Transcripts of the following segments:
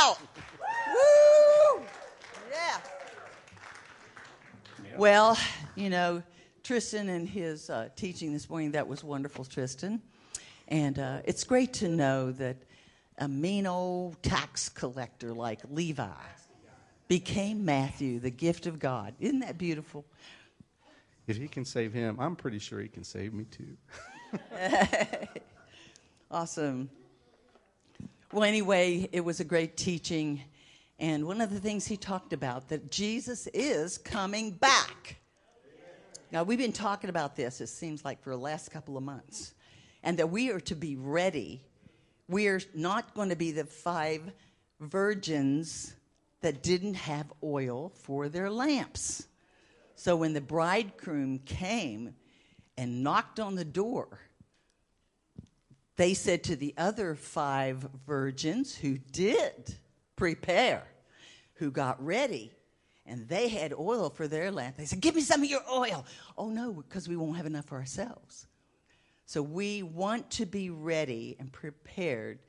out. Woo! Yeah. Well, you know, Tristan and his uh, teaching this morning, that was wonderful, Tristan. And uh, it's great to know that a mean old tax collector like Levi became Matthew, the gift of God. Isn't that beautiful? If he can save him, I'm pretty sure he can save me too. awesome. Well, anyway, it was a great teaching. And one of the things he talked about that Jesus is coming back. Now, we've been talking about this, it seems like, for the last couple of months, and that we are to be ready. We are not going to be the five virgins that didn't have oil for their lamps. So when the bridegroom came and knocked on the door, they said to the other five virgins who did prepare, who got ready, and they had oil for their lamp. They said, Give me some of your oil. Oh, no, because we won't have enough for ourselves. So we want to be ready and prepared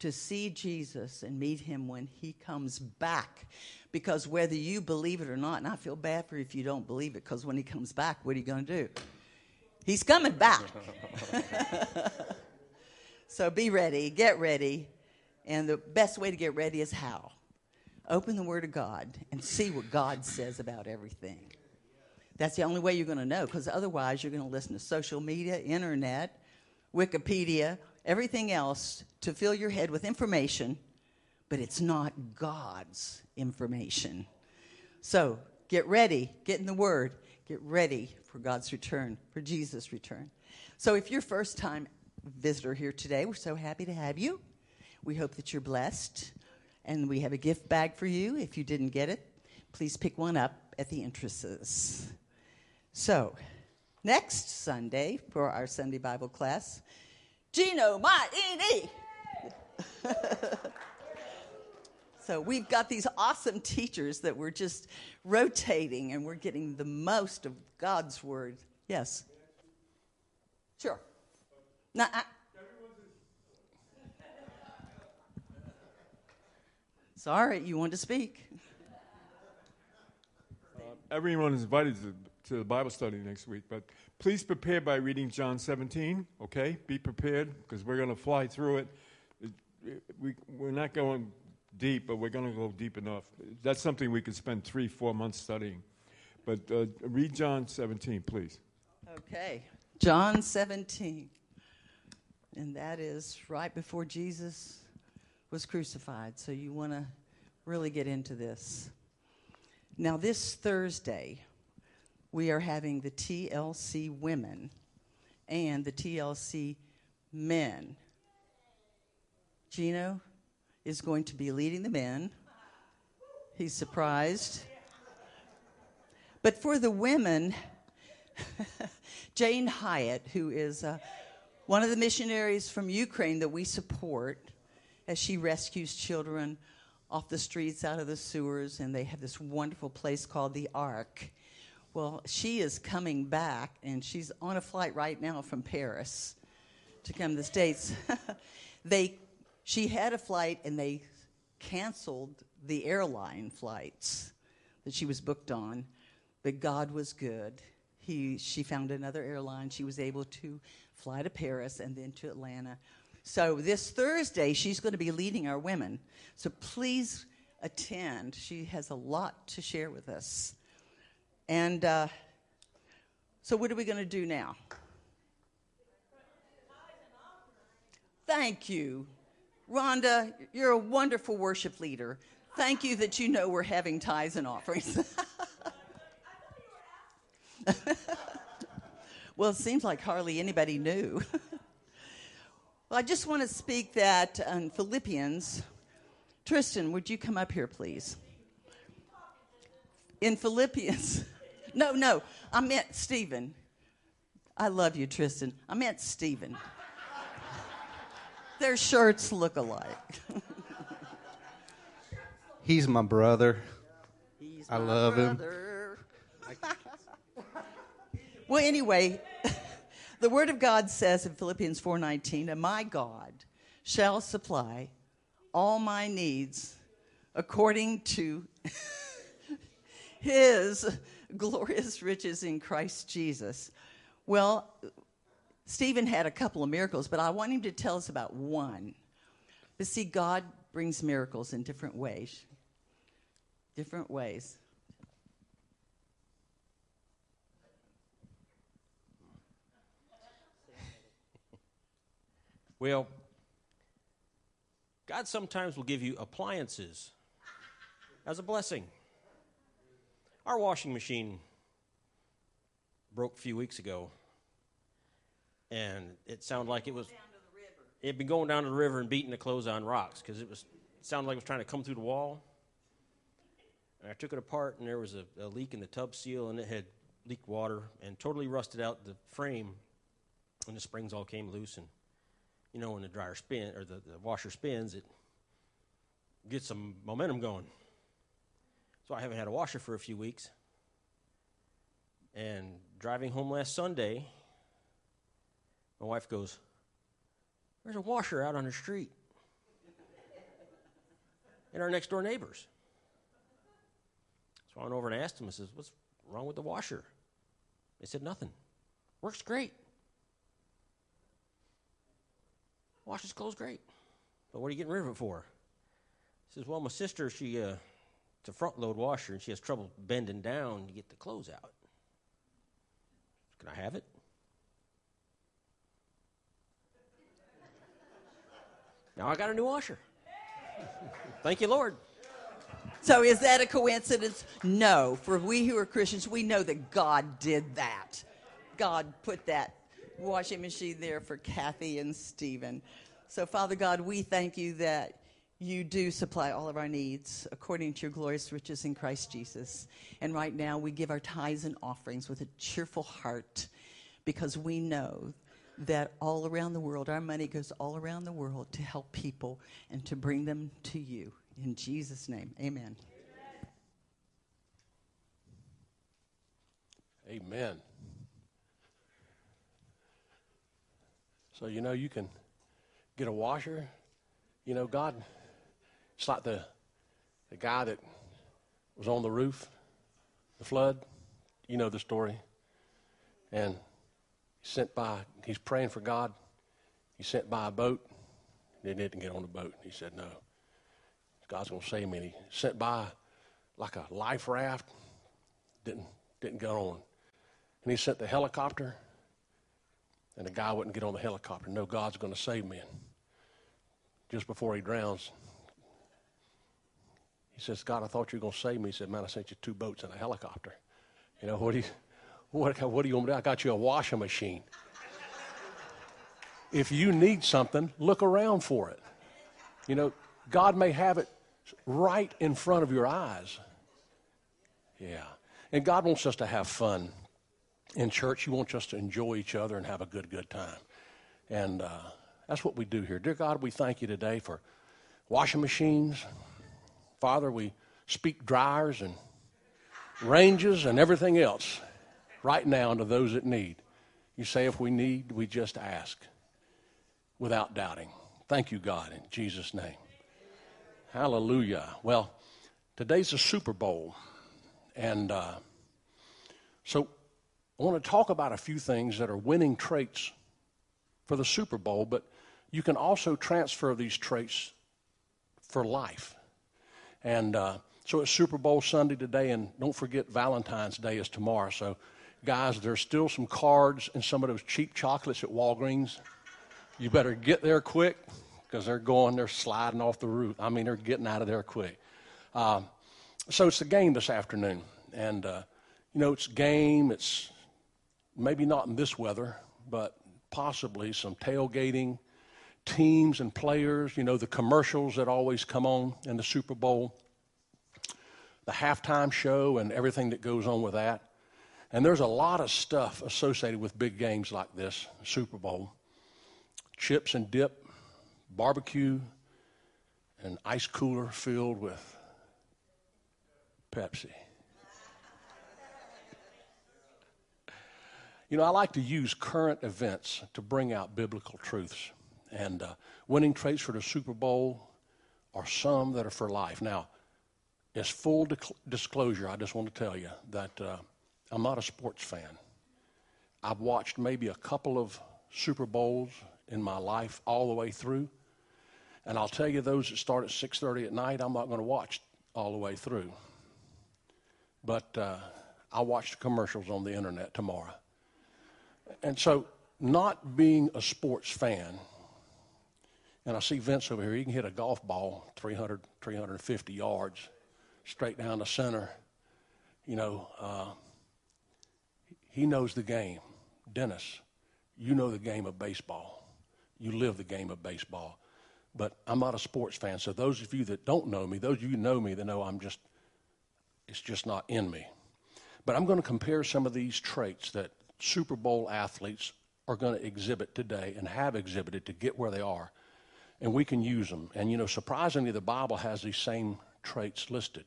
to see Jesus and meet him when he comes back. Because whether you believe it or not, and I feel bad for you if you don't believe it, because when he comes back, what are you going to do? He's coming back. so be ready, get ready. And the best way to get ready is how? Open the Word of God and see what God says about everything. That's the only way you're going to know, because otherwise, you're going to listen to social media, internet, Wikipedia, everything else to fill your head with information, but it's not God's information. So get ready, get in the Word, get ready for God's return, for Jesus' return. So if you're first time visitor here today, we're so happy to have you. We hope that you're blessed. And we have a gift bag for you. If you didn't get it, please pick one up at the entrances. So, next Sunday for our Sunday Bible class, Gino Maini. so we've got these awesome teachers that we're just rotating and we're getting the most of God's word. Yes. Sure. Now, I, Sorry, you want to speak. Uh, everyone is invited to, to the Bible study next week, but please prepare by reading John 17, okay? Be prepared because we're going to fly through it. it, it we, we're not going deep, but we're going to go deep enough. That's something we could spend three, four months studying. But uh, read John 17, please. Okay. John 17. And that is right before Jesus was crucified. So you want to really get into this. Now, this Thursday, we are having the TLC women and the TLC men. Gino is going to be leading the men. He's surprised. But for the women, Jane Hyatt, who is uh, one of the missionaries from Ukraine that we support, as she rescues children off the streets, out of the sewers, and they have this wonderful place called the Ark. Well, she is coming back, and she's on a flight right now from Paris to come to the States. they, she had a flight, and they canceled the airline flights that she was booked on, but God was good. He, she found another airline. She was able to fly to Paris and then to Atlanta so this Thursday, she's going to be leading our women. So please attend. She has a lot to share with us. And uh, so, what are we going to do now? Thank you. Rhonda, you're a wonderful worship leader. Thank you that you know we're having tithes and offerings. well, it seems like hardly anybody knew. Well, I just want to speak that in Philippians. Tristan, would you come up here, please? In Philippians. No, no, I meant Stephen. I love you, Tristan. I meant Stephen. Their shirts look alike. He's my brother. He's I love brother. him. well, anyway, the word of God says in Philippians 4:19, "And my God shall supply all my needs according to his glorious riches in Christ Jesus. Well, Stephen had a couple of miracles, but I want him to tell us about one. But see, God brings miracles in different ways. Different ways. Well, God sometimes will give you appliances as a blessing. Our washing machine broke a few weeks ago, and it sounded like it was. It had been going down to the river and beating the clothes on rocks because it was it sounded like it was trying to come through the wall. And I took it apart, and there was a, a leak in the tub seal, and it had leaked water and totally rusted out the frame, and the springs all came loose. And you know, when the dryer spins or the, the washer spins, it gets some momentum going. So I haven't had a washer for a few weeks. And driving home last Sunday, my wife goes, There's a washer out on the street. and our next door neighbors. So I went over and asked them, I says, What's wrong with the washer? They said, Nothing. Works great. Washes clothes great. But what are you getting rid of it for? He says, Well, my sister, she uh, it's a front load washer and she has trouble bending down to get the clothes out. Can I have it? Now I got a new washer. Thank you, Lord. So is that a coincidence? No. For we who are Christians, we know that God did that. God put that washing machine there for Kathy and Stephen. So, Father God, we thank you that you do supply all of our needs according to your glorious riches in Christ Jesus. And right now, we give our tithes and offerings with a cheerful heart because we know that all around the world, our money goes all around the world to help people and to bring them to you. In Jesus' name, amen. Amen. So, you know, you can get a washer. You know, God, it's like the, the guy that was on the roof, the flood. You know the story. And he sent by, he's praying for God. He sent by a boat. They didn't get on the boat. He said, no. God's going to save me. And he sent by like a life raft. Didn't, didn't get on. And he sent the helicopter and the guy wouldn't get on the helicopter. No, God's going to save me. Just before he drowns, he says, God, I thought you were going to save me. He said, Man, I sent you two boats and a helicopter. You know, what do you, what, what do you want me to do? I got you a washing machine. if you need something, look around for it. You know, God may have it right in front of your eyes. Yeah. And God wants us to have fun in church, you want us to enjoy each other and have a good, good time. And uh, that's what we do here. Dear God, we thank you today for washing machines. Father, we speak dryers and ranges and everything else right now to those that need. You say if we need, we just ask without doubting. Thank you, God, in Jesus' name. Hallelujah. Well, today's the Super Bowl. And uh, so I want to talk about a few things that are winning traits for the Super Bowl, but you can also transfer these traits for life. And uh, so it's Super Bowl Sunday today, and don't forget Valentine's Day is tomorrow. So, guys, there's still some cards and some of those cheap chocolates at Walgreens. You better get there quick because they're going, they're sliding off the roof. I mean, they're getting out of there quick. Uh, so it's the game this afternoon, and uh, you know it's game, it's maybe not in this weather, but possibly some tailgating, teams and players, you know, the commercials that always come on in the Super Bowl, the halftime show, and everything that goes on with that. And there's a lot of stuff associated with big games like this Super Bowl chips and dip, barbecue, an ice cooler filled with Pepsi. You know, I like to use current events to bring out biblical truths. And uh, winning traits for the Super Bowl are some that are for life. Now, as full dic- disclosure, I just want to tell you that uh, I'm not a sports fan. I've watched maybe a couple of Super Bowls in my life all the way through. And I'll tell you, those that start at 6:30 at night, I'm not going to watch all the way through. But uh, I'll watch the commercials on the internet tomorrow. And so, not being a sports fan, and I see Vince over here, he can hit a golf ball 300, 350 yards straight down the center. You know, uh, he knows the game. Dennis, you know the game of baseball. You live the game of baseball. But I'm not a sports fan. So those of you that don't know me, those of you who know me, they know I'm just, it's just not in me. But I'm going to compare some of these traits that Super Bowl athletes are going to exhibit today and have exhibited to get where they are. And we can use them. And, you know, surprisingly, the Bible has these same traits listed.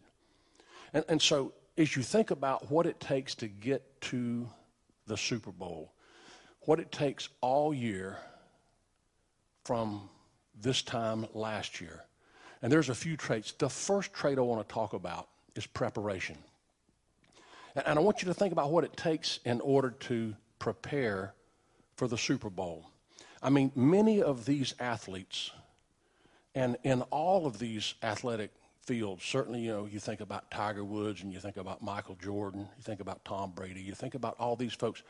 And, and so as you think about what it takes to get to the Super Bowl, what it takes all year from this time last year. And there's a few traits. The first trait I want to talk about is preparation. And I want you to think about what it takes in order to prepare for the Super Bowl. I mean, many of these athletes, and in all of these athletic fields, certainly, you know, you think about Tiger Woods and you think about Michael Jordan, you think about Tom Brady, you think about all these folks.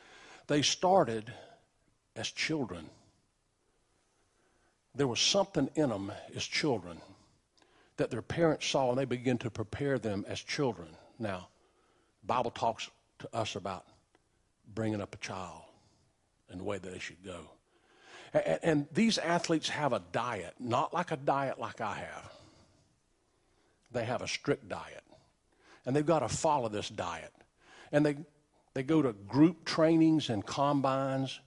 They started as children. There was something in them as children that their parents saw and they began to prepare them as children. Now, Bible talks to us about bringing up a child and the way that they should go. And, and these athletes have a diet, not like a diet like I have. They have a strict diet. And they've got to follow this diet. And they, they go to group trainings and combines.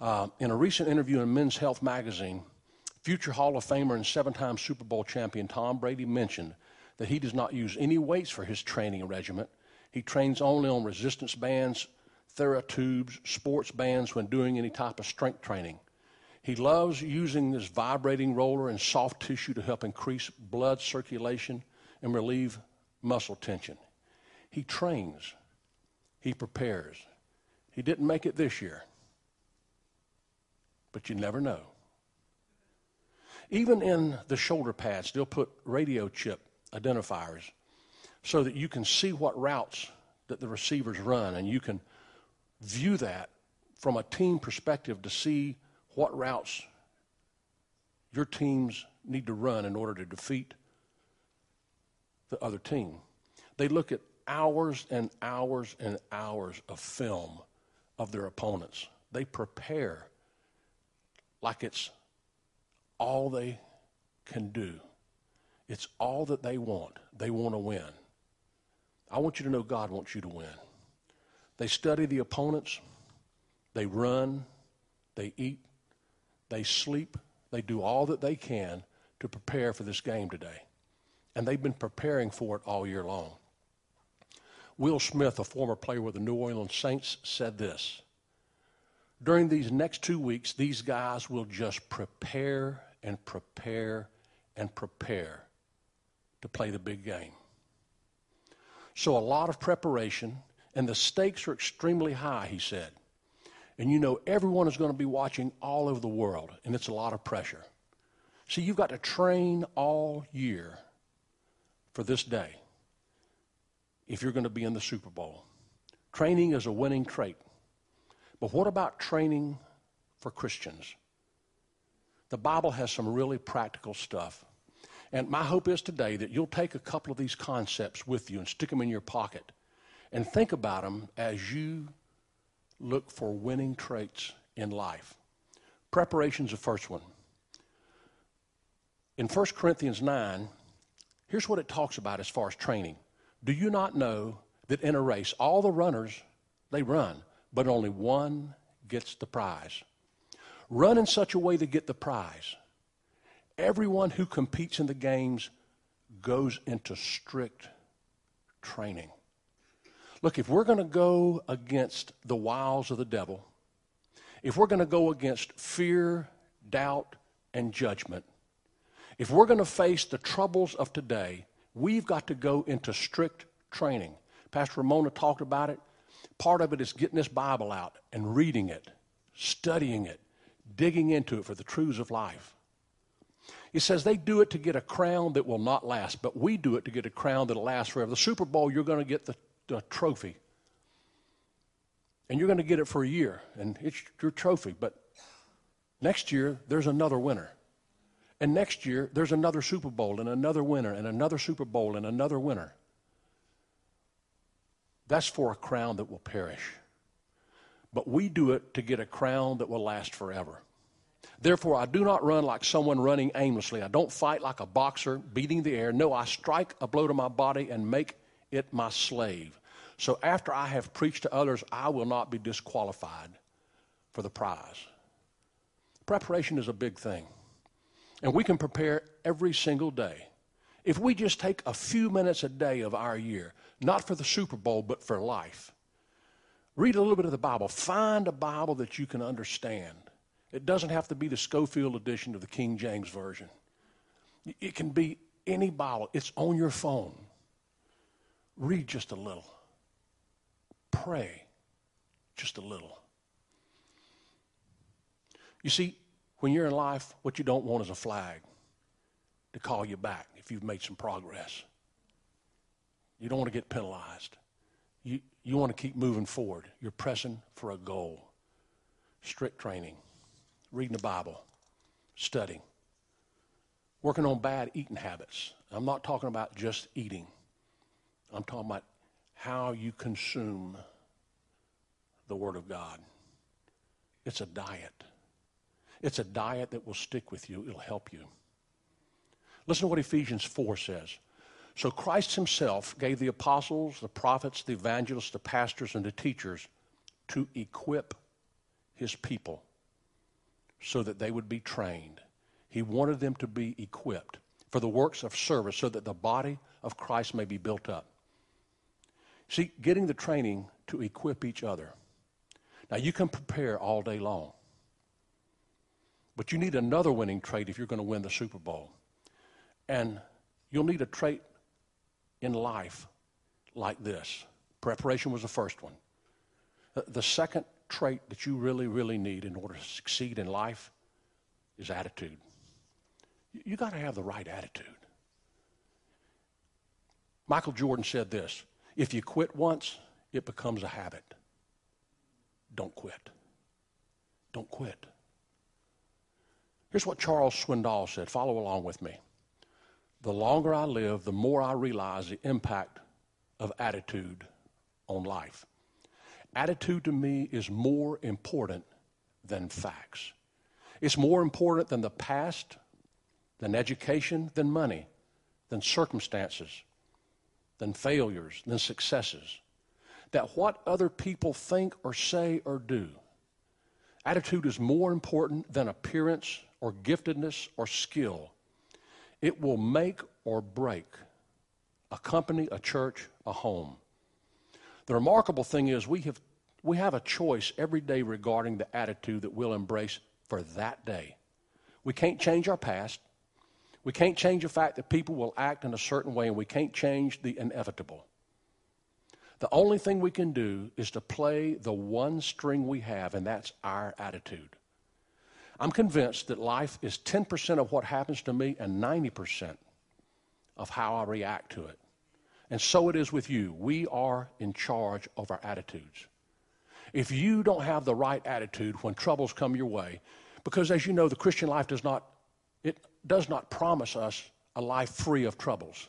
Uh, in a recent interview in Men's Health magazine, future Hall of Famer and seven time Super Bowl champion Tom Brady mentioned that he does not use any weights for his training regimen he trains only on resistance bands, therapy sports bands when doing any type of strength training. He loves using this vibrating roller and soft tissue to help increase blood circulation and relieve muscle tension. He trains, he prepares. He didn't make it this year, but you never know. Even in the shoulder pads, they'll put radio chip identifiers so that you can see what routes that the receivers run and you can view that from a team perspective to see what routes your teams need to run in order to defeat the other team. They look at hours and hours and hours of film of their opponents. They prepare like it's all they can do. It's all that they want. They want to win. I want you to know God wants you to win. They study the opponents, they run, they eat, they sleep, they do all that they can to prepare for this game today. And they've been preparing for it all year long. Will Smith, a former player with the New Orleans Saints, said this During these next two weeks, these guys will just prepare and prepare and prepare to play the big game. So, a lot of preparation, and the stakes are extremely high, he said. And you know, everyone is going to be watching all over the world, and it's a lot of pressure. See, you've got to train all year for this day if you're going to be in the Super Bowl. Training is a winning trait. But what about training for Christians? The Bible has some really practical stuff and my hope is today that you'll take a couple of these concepts with you and stick them in your pocket and think about them as you look for winning traits in life. Preparation's the first one. In 1 Corinthians 9, here's what it talks about as far as training. Do you not know that in a race, all the runners, they run, but only one gets the prize? Run in such a way to get the prize everyone who competes in the games goes into strict training. Look, if we're going to go against the wiles of the devil, if we're going to go against fear, doubt, and judgment, if we're going to face the troubles of today, We've got to go into strict training. Pastor Ramona talked about it. Part of it is getting this Bible out and reading it, studying it, digging into it for the truths of life. He says they do it to get a crown that will not last, but we do it to get a crown that'll last forever. The Super Bowl, you're going to get the, the trophy. And you're going to get it for a year, and it's your trophy. But next year, there's another winner. And next year, there's another Super Bowl, and another winner, and another Super Bowl, and another winner. That's for a crown that will perish. But we do it to get a crown that will last forever. Therefore, I do not run like someone running aimlessly. I don't fight like a boxer beating the air. No, I strike a blow to my body and make it my slave. So after I have preached to others, I will not be disqualified for the prize. Preparation is a big thing. And we can prepare every single day. If we just take a few minutes a day of our year, not for the Super Bowl, but for life, read a little bit of the Bible. Find a Bible that you can understand. It doesn't have to be the Scofield edition of the King James Version. It can be any Bible. It's on your phone. Read just a little. Pray just a little. You see, when you're in life, what you don't want is a flag to call you back if you've made some progress. You don't want to get penalized. You, you want to keep moving forward. You're pressing for a goal. Strict training, reading the Bible, studying, working on bad eating habits. I'm not talking about just eating, I'm talking about how you consume the Word of God. It's a diet. It's a diet that will stick with you, it'll help you. Listen to what Ephesians 4 says. So Christ himself gave the apostles, the prophets, the evangelists, the pastors, and the teachers to equip his people so that they would be trained. He wanted them to be equipped for the works of service so that the body of Christ may be built up. See, getting the training to equip each other. Now, you can prepare all day long. But you need another winning trait if you're going to win the Super Bowl. And you'll need a trait in life like this. Preparation was the first one. The second trait that you really, really need in order to succeed in life is attitude. You got to have the right attitude. Michael Jordan said this if you quit once, it becomes a habit. Don't quit. Don't quit. Here's what Charles Swindoll said. Follow along with me. The longer I live, the more I realize the impact of attitude on life. Attitude to me is more important than facts. It's more important than the past, than education, than money, than circumstances, than failures, than successes. That what other people think or say or do. Attitude is more important than appearance or giftedness or skill. It will make or break a company, a church, a home. The remarkable thing is we have, we have a choice every day regarding the attitude that we'll embrace for that day. We can't change our past. We can't change the fact that people will act in a certain way, and we can't change the inevitable. The only thing we can do is to play the one string we have, and that's our attitude. I'm convinced that life is 10% of what happens to me and 90% of how I react to it. And so it is with you. We are in charge of our attitudes. If you don't have the right attitude when troubles come your way, because as you know, the Christian life does not, it does not promise us a life free of troubles.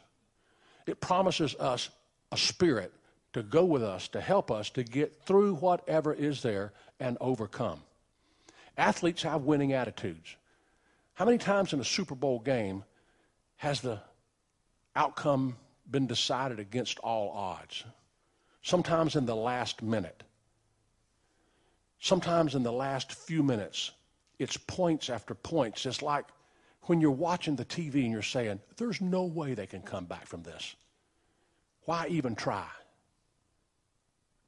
It promises us a spirit to go with us, to help us to get through whatever is there and overcome. Athletes have winning attitudes. How many times in a Super Bowl game has the outcome been decided against all odds? Sometimes in the last minute. Sometimes in the last few minutes. It's points after points. It's like when you're watching the TV and you're saying, there's no way they can come back from this. Why even try?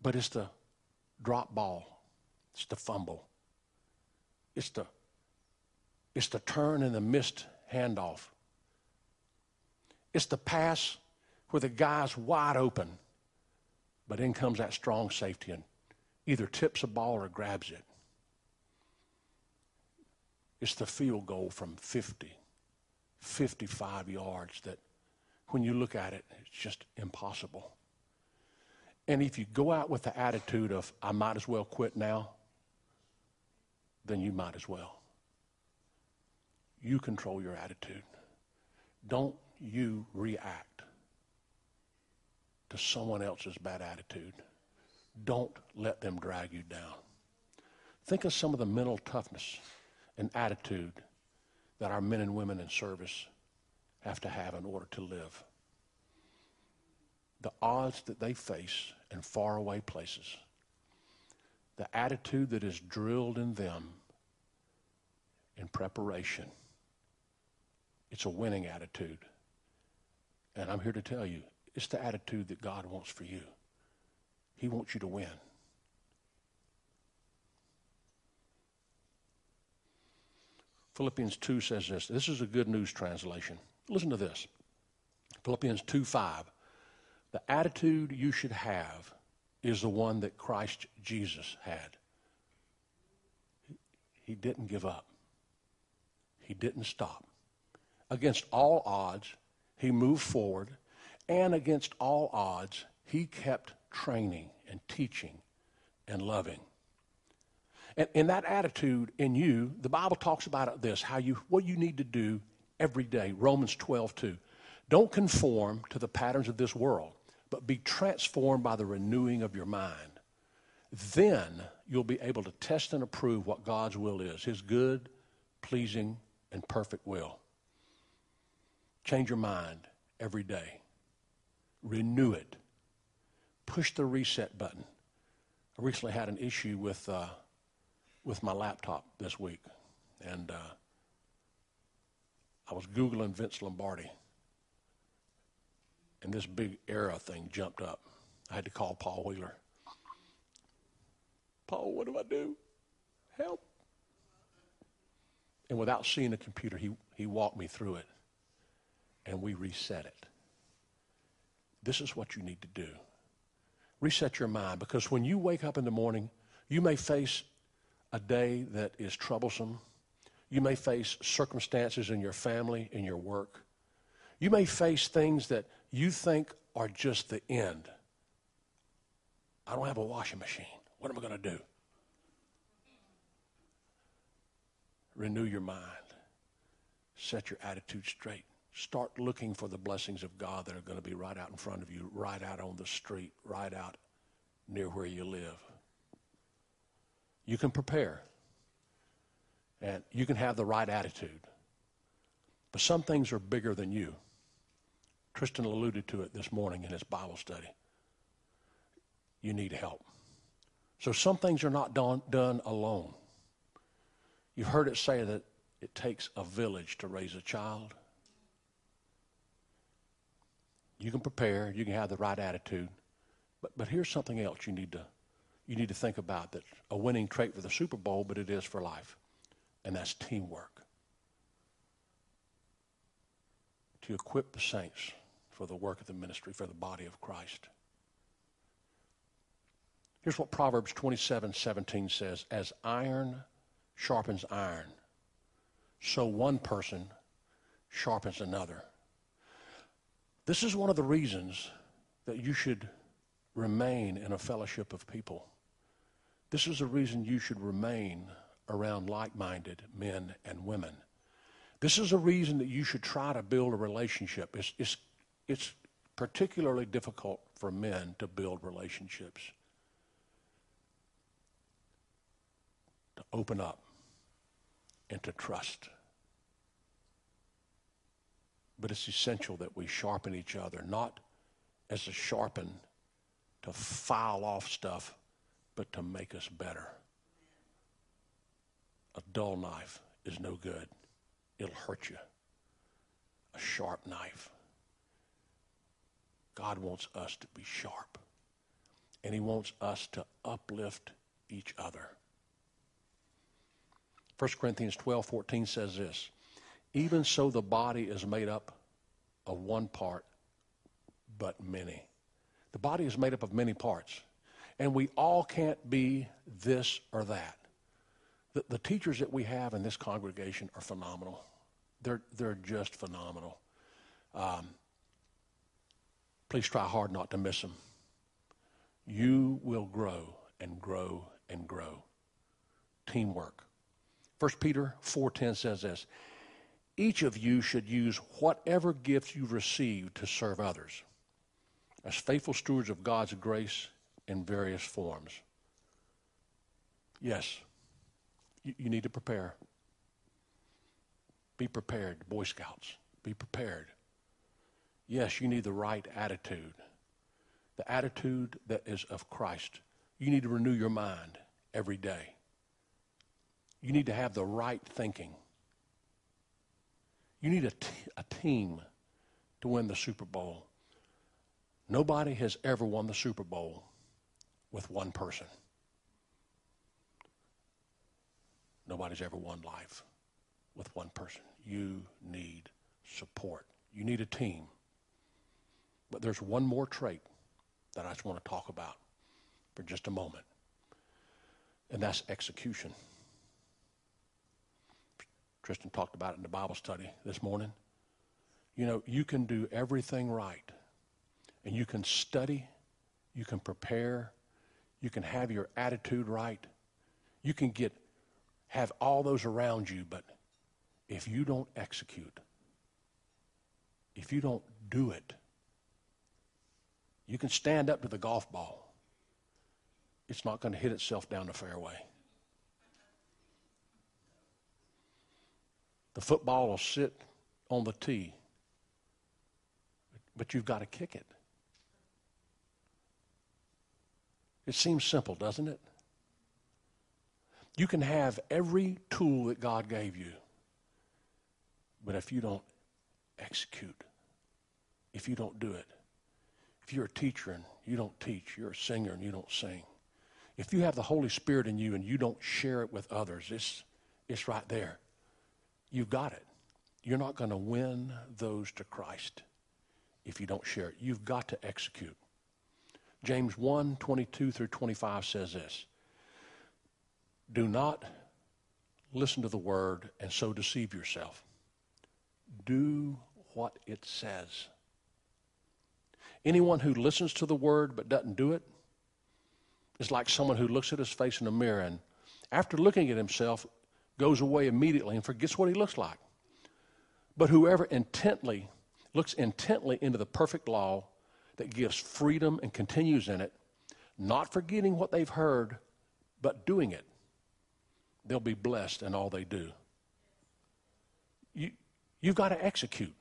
But it's the drop ball, it's the fumble, it's the, it's the turn and the missed handoff. It's the pass where the guy's wide open, but in comes that strong safety and either tips a ball or grabs it. It's the field goal from 50, 55 yards that when you look at it, it's just impossible. And if you go out with the attitude of, I might as well quit now, then you might as well. You control your attitude. Don't you react to someone else's bad attitude. Don't let them drag you down. Think of some of the mental toughness and attitude that our men and women in service have to have in order to live. The odds that they face in faraway places, the attitude that is drilled in them in preparation. It's a winning attitude. And I'm here to tell you, it's the attitude that God wants for you. He wants you to win. Philippians 2 says this. This is a good news translation. Listen to this. Philippians 2 5. The attitude you should have is the one that Christ Jesus had. He didn't give up, he didn't stop. Against all odds, he moved forward, and against all odds, he kept training and teaching and loving. And in that attitude in you, the Bible talks about this how you what you need to do every day. Romans 12, 2. Don't conform to the patterns of this world, but be transformed by the renewing of your mind. Then you'll be able to test and approve what God's will is, his good, pleasing, and perfect will. Change your mind every day. Renew it. Push the reset button. I recently had an issue with, uh, with my laptop this week, and uh, I was Googling Vince Lombardi, and this big error thing jumped up. I had to call Paul Wheeler. Paul, what do I do? Help. And without seeing a computer, he, he walked me through it and we reset it. This is what you need to do. Reset your mind because when you wake up in the morning, you may face a day that is troublesome. You may face circumstances in your family, in your work. You may face things that you think are just the end. I don't have a washing machine. What am I going to do? Renew your mind. Set your attitude straight. Start looking for the blessings of God that are going to be right out in front of you, right out on the street, right out near where you live. You can prepare and you can have the right attitude. But some things are bigger than you. Tristan alluded to it this morning in his Bible study. You need help. So some things are not done, done alone. You've heard it say that it takes a village to raise a child. You can prepare, you can have the right attitude. But, but here's something else you need to you need to think about that's a winning trait for the Super Bowl, but it is for life. And that's teamwork. To equip the saints for the work of the ministry, for the body of Christ. Here's what Proverbs 27 17 says As iron sharpens iron, so one person sharpens another. This is one of the reasons that you should remain in a fellowship of people. This is the reason you should remain around like minded men and women. This is a reason that you should try to build a relationship. It's, it's, it's particularly difficult for men to build relationships, to open up, and to trust. But it's essential that we sharpen each other, not as a sharpen to file off stuff, but to make us better. A dull knife is no good, it'll hurt you. A sharp knife. God wants us to be sharp, and He wants us to uplift each other. 1 Corinthians 12 14 says this Even so, the body is made up of one part, but many. The body is made up of many parts, and we all can't be this or that. The, the teachers that we have in this congregation are phenomenal. They're, they're just phenomenal. Um, please try hard not to miss them. You will grow and grow and grow. Teamwork. 1 Peter 4:10 says this, each of you should use whatever gifts you've received to serve others as faithful stewards of God's grace in various forms. Yes, you, you need to prepare. Be prepared, Boy Scouts. Be prepared. Yes, you need the right attitude, the attitude that is of Christ. You need to renew your mind every day. You need to have the right thinking. You need a, t- a team to win the Super Bowl. Nobody has ever won the Super Bowl with one person. Nobody's ever won life with one person. You need support. You need a team. But there's one more trait that I just want to talk about for just a moment, and that's execution. Tristan talked about it in the Bible study this morning. You know, you can do everything right, and you can study, you can prepare, you can have your attitude right, you can get have all those around you, but if you don't execute, if you don't do it, you can stand up to the golf ball. It's not going to hit itself down the fairway. The football will sit on the tee, but you've got to kick it. It seems simple, doesn't it? You can have every tool that God gave you, but if you don't execute, if you don't do it, if you're a teacher and you don't teach, you're a singer and you don't sing, if you have the Holy Spirit in you and you don't share it with others, it's, it's right there. You've got it. You're not going to win those to Christ if you don't share it. You've got to execute. James 1 22 through 25 says this Do not listen to the word and so deceive yourself. Do what it says. Anyone who listens to the word but doesn't do it is like someone who looks at his face in a mirror and, after looking at himself, goes away immediately and forgets what he looks like. But whoever intently looks intently into the perfect law that gives freedom and continues in it, not forgetting what they've heard, but doing it, they'll be blessed in all they do. You, you've got to execute.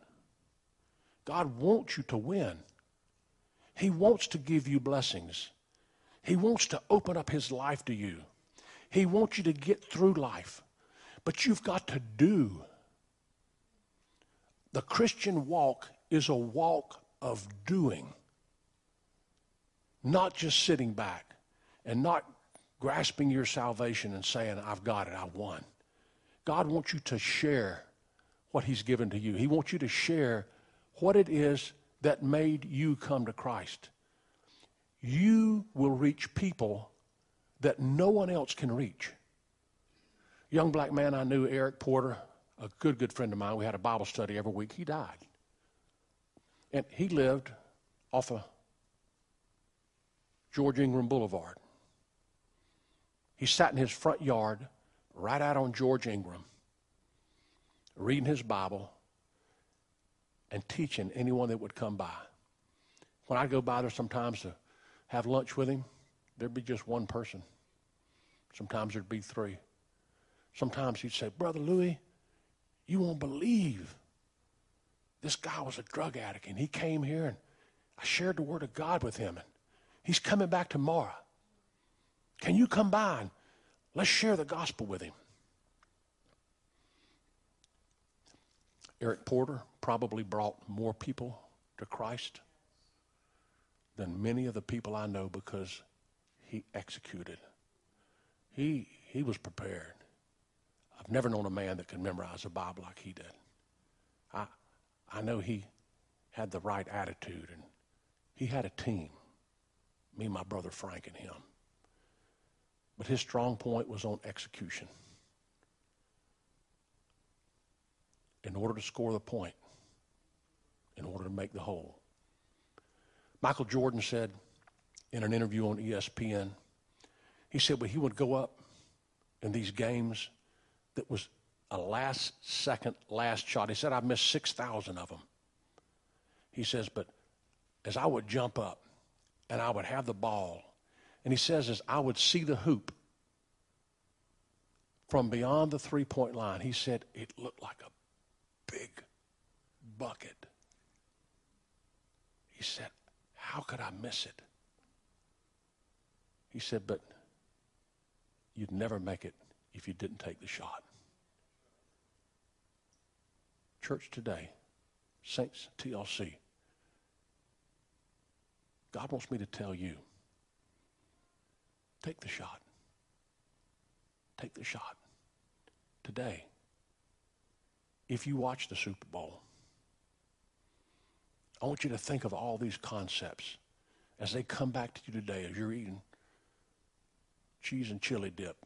God wants you to win. He wants to give you blessings. He wants to open up His life to you. He wants you to get through life. But you've got to do. The Christian walk is a walk of doing, not just sitting back and not grasping your salvation and saying, I've got it, I won. God wants you to share what He's given to you. He wants you to share what it is that made you come to Christ. You will reach people that no one else can reach young black man I knew, Eric Porter, a good, good friend of mine. We had a Bible study every week. He died. And he lived off of George Ingram Boulevard. He sat in his front yard, right out on George Ingram, reading his Bible and teaching anyone that would come by. When I'd go by there sometimes to have lunch with him, there'd be just one person. Sometimes there'd be three. Sometimes he'd say, Brother Louis, you won't believe this guy was a drug addict and he came here and I shared the word of God with him and he's coming back tomorrow. Can you come by and let's share the gospel with him? Eric Porter probably brought more people to Christ than many of the people I know because he executed. He, he was prepared. I've never known a man that could memorize a Bible like he did. I, I know he had the right attitude and He had a team, me, my brother Frank, and him. But his strong point was on execution. In order to score the point, in order to make the hole. Michael Jordan said in an interview on ESPN, he said when he would go up in these games that was a last second, last shot. He said, I missed 6,000 of them. He says, but as I would jump up and I would have the ball, and he says, as I would see the hoop from beyond the three point line, he said, it looked like a big bucket. He said, How could I miss it? He said, But you'd never make it if you didn't take the shot. Church today, Saints TLC, God wants me to tell you take the shot. Take the shot. Today, if you watch the Super Bowl, I want you to think of all these concepts as they come back to you today as you're eating cheese and chili dip.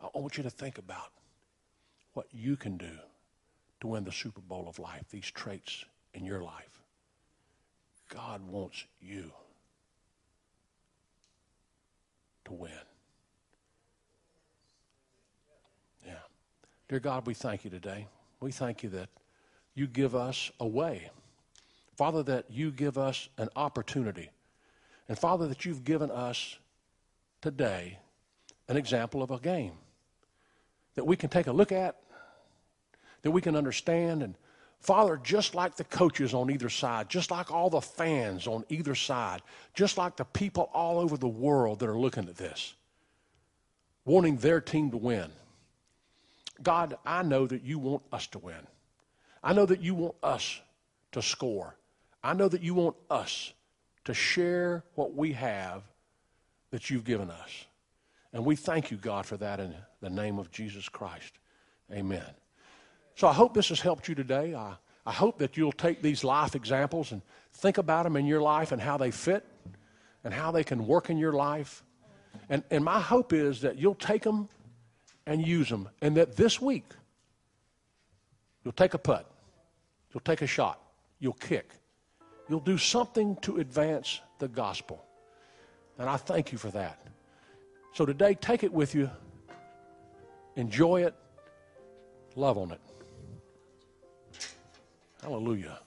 I want you to think about what you can do to win the Super Bowl of life, these traits in your life. God wants you to win. Yeah. Dear God, we thank you today. We thank you that you give us a way. Father, that you give us an opportunity. And Father, that you've given us today an example of a game that we can take a look at, that we can understand. And Father, just like the coaches on either side, just like all the fans on either side, just like the people all over the world that are looking at this, wanting their team to win. God, I know that you want us to win. I know that you want us to score. I know that you want us to share what we have that you've given us. And we thank you, God, for that in the name of Jesus Christ. Amen. So I hope this has helped you today. I, I hope that you'll take these life examples and think about them in your life and how they fit and how they can work in your life. And, and my hope is that you'll take them and use them, and that this week you'll take a putt, you'll take a shot, you'll kick, you'll do something to advance the gospel. And I thank you for that. So today, take it with you, enjoy it, love on it. Hallelujah.